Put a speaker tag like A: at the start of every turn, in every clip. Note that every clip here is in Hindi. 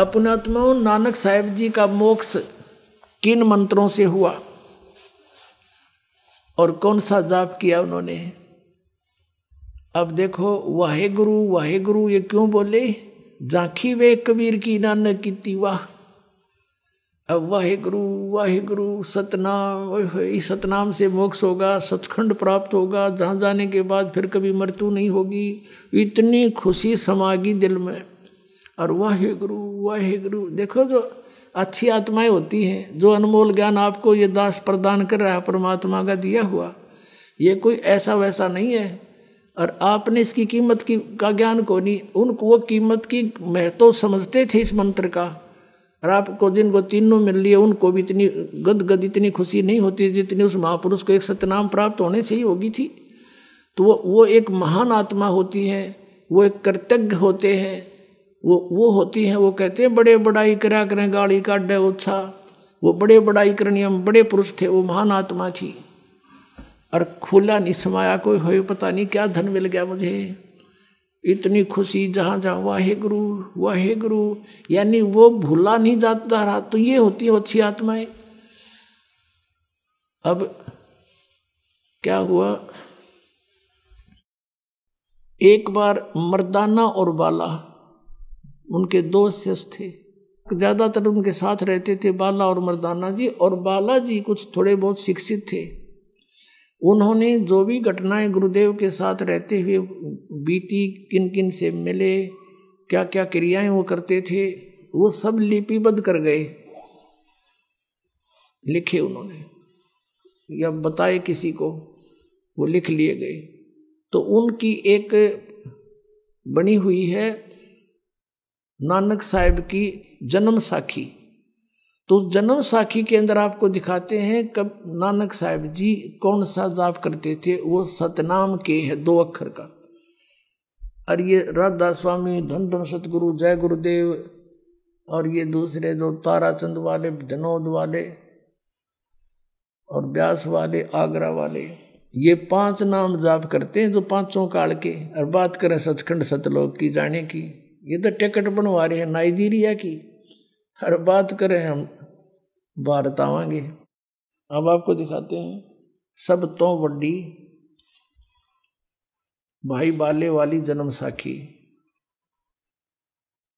A: अपनात्मा नानक साहेब जी का मोक्ष किन मंत्रों से हुआ? और कौन सा जाप किया उन्होंने? अब देखो, वाहे गुरु वाहे गुरु, ये क्यों बोले? झांकी वे कबीर की नानक की वाह अब वाहे गुरु वाहे गुरु, सतनाम इस सतनाम से मोक्ष होगा, सचखंड प्राप्त होगा, जहाँ जाने के बाद फिर कभी मृत्यु नहीं होगी। इतनी खुशी समागी दिल में। और वाहे गुरु वाहे गुरु देखो जो अच्छी आत्माएँ होती हैं, जो अनमोल ज्ञान आपको ये दास प्रदान कर रहा है, परमात्मा का दिया हुआ, ये कोई ऐसा वैसा नहीं है। और आपने इसकी कीमत की, का ज्ञान को नहीं, उनको वो कीमत की महत्व समझते थे इस मंत्र का। और आपको जिनको तीनों मिल लिए, उनको भी इतनी गद गद इतनी खुशी नहीं होती जितनी उस महापुरुष को एक सत्यनाम प्राप्त होने से ही होगी थी। तो वो वो एक महान आत्मा होती है, वो एक कृतज्ञ होते हैं। वो वो होती हैं, वो कहते हैं, बड़े बड़ाई करा करें गाड़ी काटे उत्साह वो बड़े बड़ाई करनी, हम बड़े पुरुष थे, वो महान आत्मा थी। और खुला नहीं समाया कोई हो पता नहीं क्या धन मिल गया मुझे। इतनी खुशी, जहाँ जहाँ वाहे गुरु वाहे गुरु यानी वो भूला नहीं जाता रहा तो ये होती है अच्छी आत्माएँ। अब क्या हुआ? एक बार मर्दाना और बाला उनके दो शिष्य थे। ज़्यादातर उनके साथ रहते थे बाला और मर्दाना जी और बाला जी कुछ थोड़े बहुत शिक्षित थे। उन्होंने जो भी घटनाएँ गुरुदेव के साथ रहते हुए बीती किन किन से मिले क्या क्या क्रियाएँ वो करते थे, वो सब लिपिबद्ध कर गए। लिखे उन्होंने। या बताए किसी को, वो लिख लिए गए। तो उनकी एक बनी हुई है नानक साहिब की जन्म साखी। तो जन्म साखी के अंदर आपको दिखाते हैं कब नानक साहिब जी कौन सा जाप करते थे, वो सतनाम के है, दो अक्षर का। और ये राधा स्वामी, धन धन सतगुरु, जय गुरुदेव, और ये दूसरे जो ताराचंद वाले, विनोद वाले, और व्यास वाले, आगरा वाले, ये पाँच नाम जाप करते हैं जो पाँचों काल के। और बात करें सचखंड सतलोक की, जाने की। ये तो टिकट बनवा रहे हैं। नाइजीरिया की। हर बात करें हम, भारत आवांगे। अब आपको दिखाते हैं, सब तो वड्डी भाई बाले वाली जन्म साखी।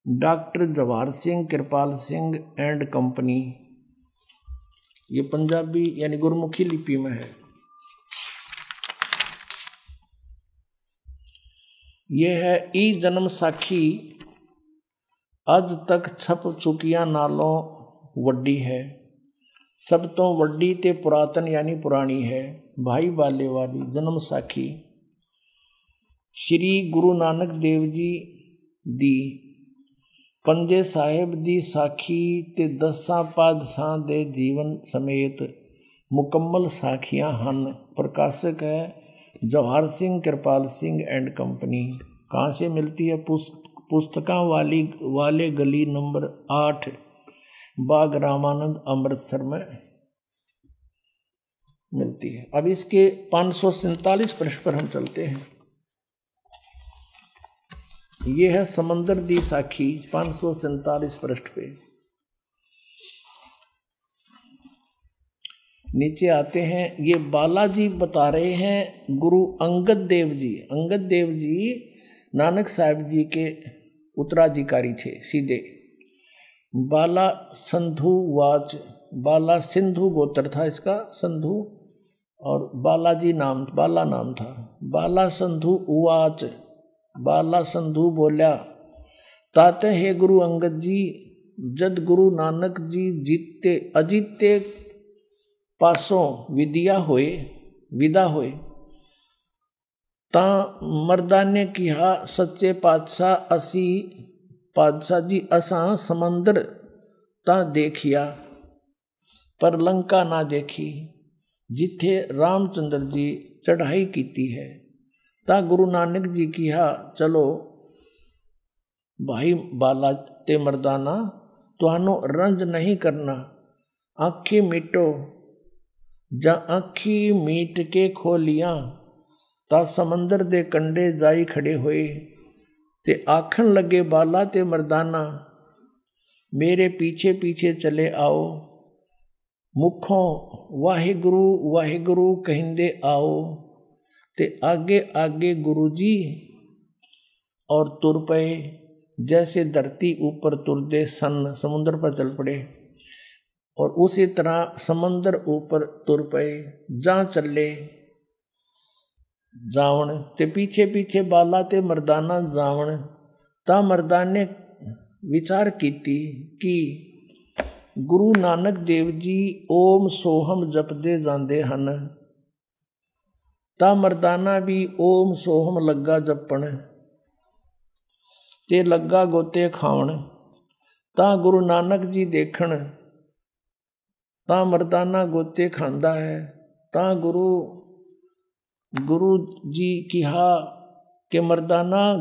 A: Doctor Jawahar Singh, Kirpal Singh and company. ये पंजाबी यानी गुरमुखी लिपि में है। ये है ई जन्म साखी अज तक छप चुकिया नालों वड्डी है। सब तो वड्डी ते पुरातन यानी पुरानी है। भाई बाले वाली, जन्म साखी। श्री गुरु नानक देव जी दी। पंजे साहिब दी साखी ते दसा पादशाह दे जीवन समेत मुकम्मल साखियाँ हन। प्रकाशक है जवाहर सिंह, कृपाल सिंह एंड कंपनी। कहाँ से मिलती है पुस्तका वाली, वाले गली नंबर आठ, बाग रामानंद अमृतसर में मिलती है। अब इसके पाँच सौ पृष्ठ पर हम चलते हैं। ये है समंदर दी साखी, पाँच सौ पृष्ठ पे। नीचे आते हैं, ये बालाजी बता रहे हैं, गुरु अंगद देव जी। अंगद देव जी, नानक साहब जी के उत्तराधिकारी थे, सीधे। बाला संधु वाच, बाला सिंधु गोत्र था इसका, संधु, और बालाजी नाम, बाला नाम था। बाला संधु उवाच, बाला संधु बोल्या, ताते हे गुरु अंगद जी, जद गुरु नानक जी जीते अजीते पासों विदिया होए, विदा होए। ता मर्दा ने कहा सच्चे पातशाह असी पातशाह जी असा समंदर ता देखिया, पर लंका ना देखी, जिथे रामचंद्र जी चढ़ाई की है। ता गुरु नानक जी कहा चलो भाई बाला ते मर्दाना, तुहानो रंज नहीं करना, आखी मिटो, जा आखी मीट के दे कंडे जाई खड़े होए, ते आखन लगे, बाला ते मर्दाना, मेरे पीछे पीछे चले आओ। मुखों वाहे गुरु वाहे गुरु कहिंदे आओ। ते आगे आगे गुरु जी और तुर पे जैसे धरती ऊपर तुर दे सन, समुद्र पर चल पड़े। और उसी तरह समंदर ऊपर तुर पे जा चले जावण ते पीछे पीछे बाला ते मर्दाना जावण ता मर्दाने विचार कीती कि गुरु नानक देव जी ओम सोहम जपदे जाते ਹਨ ਤਾ ਮਰਦਾਨਾ ਵੀ ਓਮ ਸੋਹਮ ਲੱਗਾ ਜਪਣ ਤੇ ਲੱਗਾ ਗੋਤੇ ਖਾਵਣ ਤਾਂ ਗੁਰੂ ਨਾਨਕ ਜੀ ਦੇਖਣ ਤਾਂ ਮਰਦਾਨਾ ਗੋਤੇ ਖਾਂਦਾ ਹੈ ਤਾਂ ਗੁਰੂ गुरु जी की हा के मर्दाना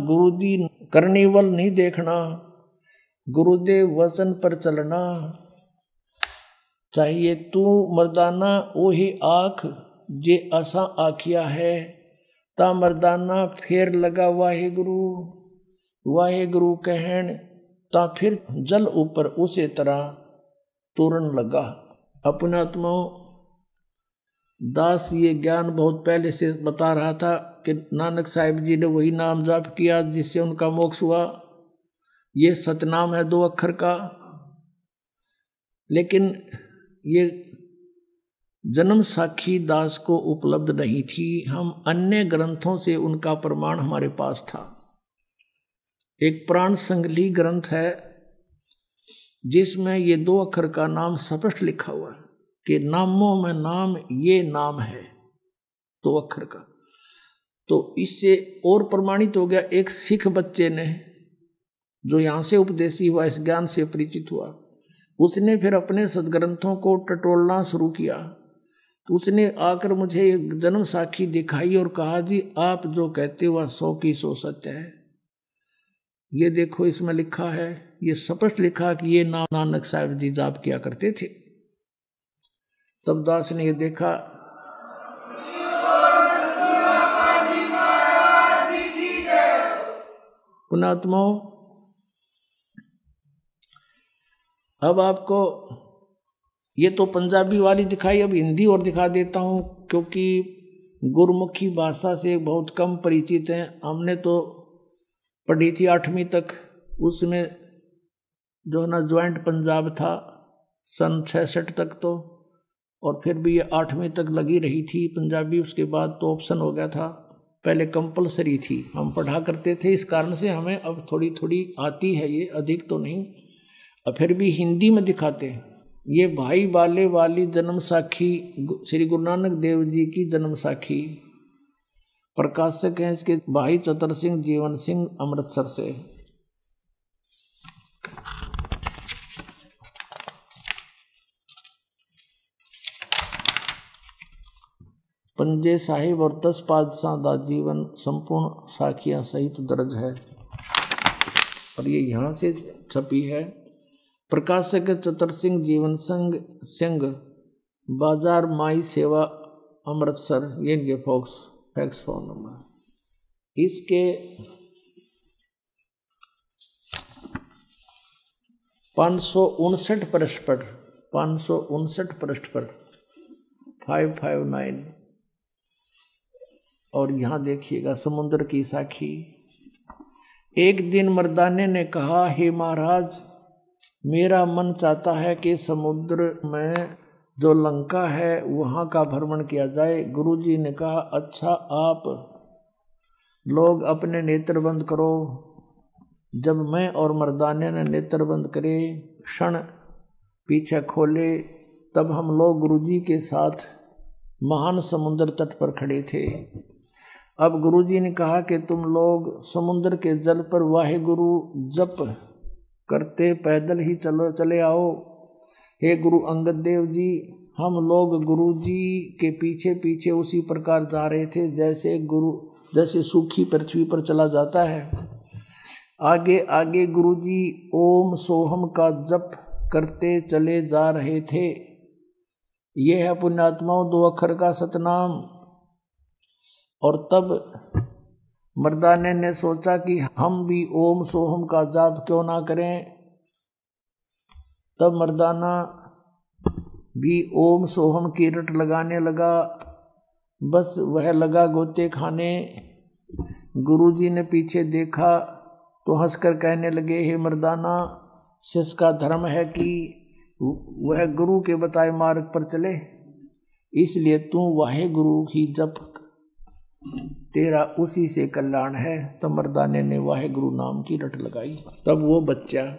A: करनी वल नहीं देखना, गुरुदेव वचन पर चलना। चाहिए तू मर्दाना वो ही आँख जे असा आखिया है, ता मर्दाना फेर लगा वाहे गुरु। वाहे गुरु कहन, ता फिर जल ऊपर उसे तरह तुरन लगा। अपना आत्माओं दास ये ज्ञान बहुत पहले से बता रहा था कि नानक साहिब जी ने वही नाम जाप किया जिससे उनका मोक्ष हुआ। ये सतनाम है दो अक्षर का। लेकिन ये जन्म साखी दास को उपलब्ध नहीं थी। हम अन्य ग्रंथों से उनका प्रमाण हमारे पास था। एक प्राण संगली ग्रंथ है जिसमें ये दो अक्षर का नाम स्पष्ट लिखा हुआ है। कि नामों में नाम ये नाम है तो अक्षर का। तो इससे और प्रमाणित हो गया एक सिख बच्चे ने, जो यहाँ से उपदेशी हुआ, इस ज्ञान से परिचित हुआ। उसने फिर अपने सदग्रंथों को टटोलना शुरू किया। तो उसने आकर मुझे जन्म साखी दिखाई और कहा, जी, आप जो कहते हुआ सौ की सौ सत्य है। ये देखो, इसमें लिखा है, ये स्पष्ट लिखा कि ये नाम नानक साहब जी जाप किया करते थे। तब दास ने ये देखा पुणात्माओं अब आपको ये तो पंजाबी वाली दिखाई, अब हिंदी और दिखा देता हूँ, क्योंकि गुरुमुखी भाषा से बहुत कम परिचित हैं। हमने तो पढ़ी थी आठवीं तक, उसमें जो है ना, ज्वाइंट पंजाब था, सन छसठ तक तो। और फिर भी ये आठवीं तक लगी रही थी पंजाबी। उसके बाद तो ऑप्शन हो गया था। पहले कंपलसरी थी। हम पढ़ा करते थे। इस कारण से हमें अब थोड़ी थोड़ी आती है ये। अधिक तो नहीं। और फिर भी हिंदी में दिखाते हैं। ये भाई बाले वाली जन्म साखी श्री गुरु नानक देव जी की जन्म साखी। प्रकाशक हैं इसके भाई चतर सिंह, जीवन सिंह, अमृतसर से। पंजे साहिब और दस पादशाह का जीवन संपूर्ण साखियाँ सहित दर्ज है और ये यहाँ से छपी है प्रकाशक चतर सिंह जीवन संघ सिंह बाज़ार माई सेवा अमृतसर ये इनके फोक्स फैक्स फ़ोन नंबर इसके पाँच सौ उनसठ पृष्ठ पर पाँच सौ उनसठ पृष्ठ पर फाइव फाइव नाइन और यहाँ देखिएगा समुद्र की साखी। एक दिन मर्दाने ने कहा, हे महाराज, मेरा मन चाहता है कि समुद्र में जो लंका है, वहाँ का भ्रमण किया जाए। गुरुजी ने कहा अच्छा आप लोग अपने नेत्र बंद करो। जब मैं और मर्दाने ने नेत्र बंद करे, क्षण पीछे खोले, तब हम लोग गुरुजी के साथ महान समुद्र तट पर खड़े थे। अब गुरुजी ने कहा कि तुम लोग समुद्र के जल पर वाहे गुरु जप करते पैदल ही चलो, चले आओ। हे गुरु अंगद देव जी, हम लोग गुरु जी के पीछे पीछे उसी प्रकार जा रहे थे, जैसे गुरु, जैसे सूखी पृथ्वी पर चला जाता है। आगे आगे गुरु जी ओम सोहम का जप करते चले जा रहे थे। यह है पुण्यात्माओं दो अक्षर का सतनाम। और तब मर्दाने ने सोचा कि हम भी ओम सोहम का जाप क्यों ना करें। तब मर्दाना भी ओम सोहम की रट लगाने लगा। बस वह लगा गोते खाने। गुरुजी ने पीछे देखा तो हंसकर कहने लगे, हे मर्दाना, शिष्य का धर्म है कि वह गुरु के बताए मार्ग पर चले। इसलिए तू वाहे गुरु ही जप तेरा उसी से कल्याण है। तो मर्दाने ने वाहे गुरु नाम की रट लगाई। तब वो बच्चा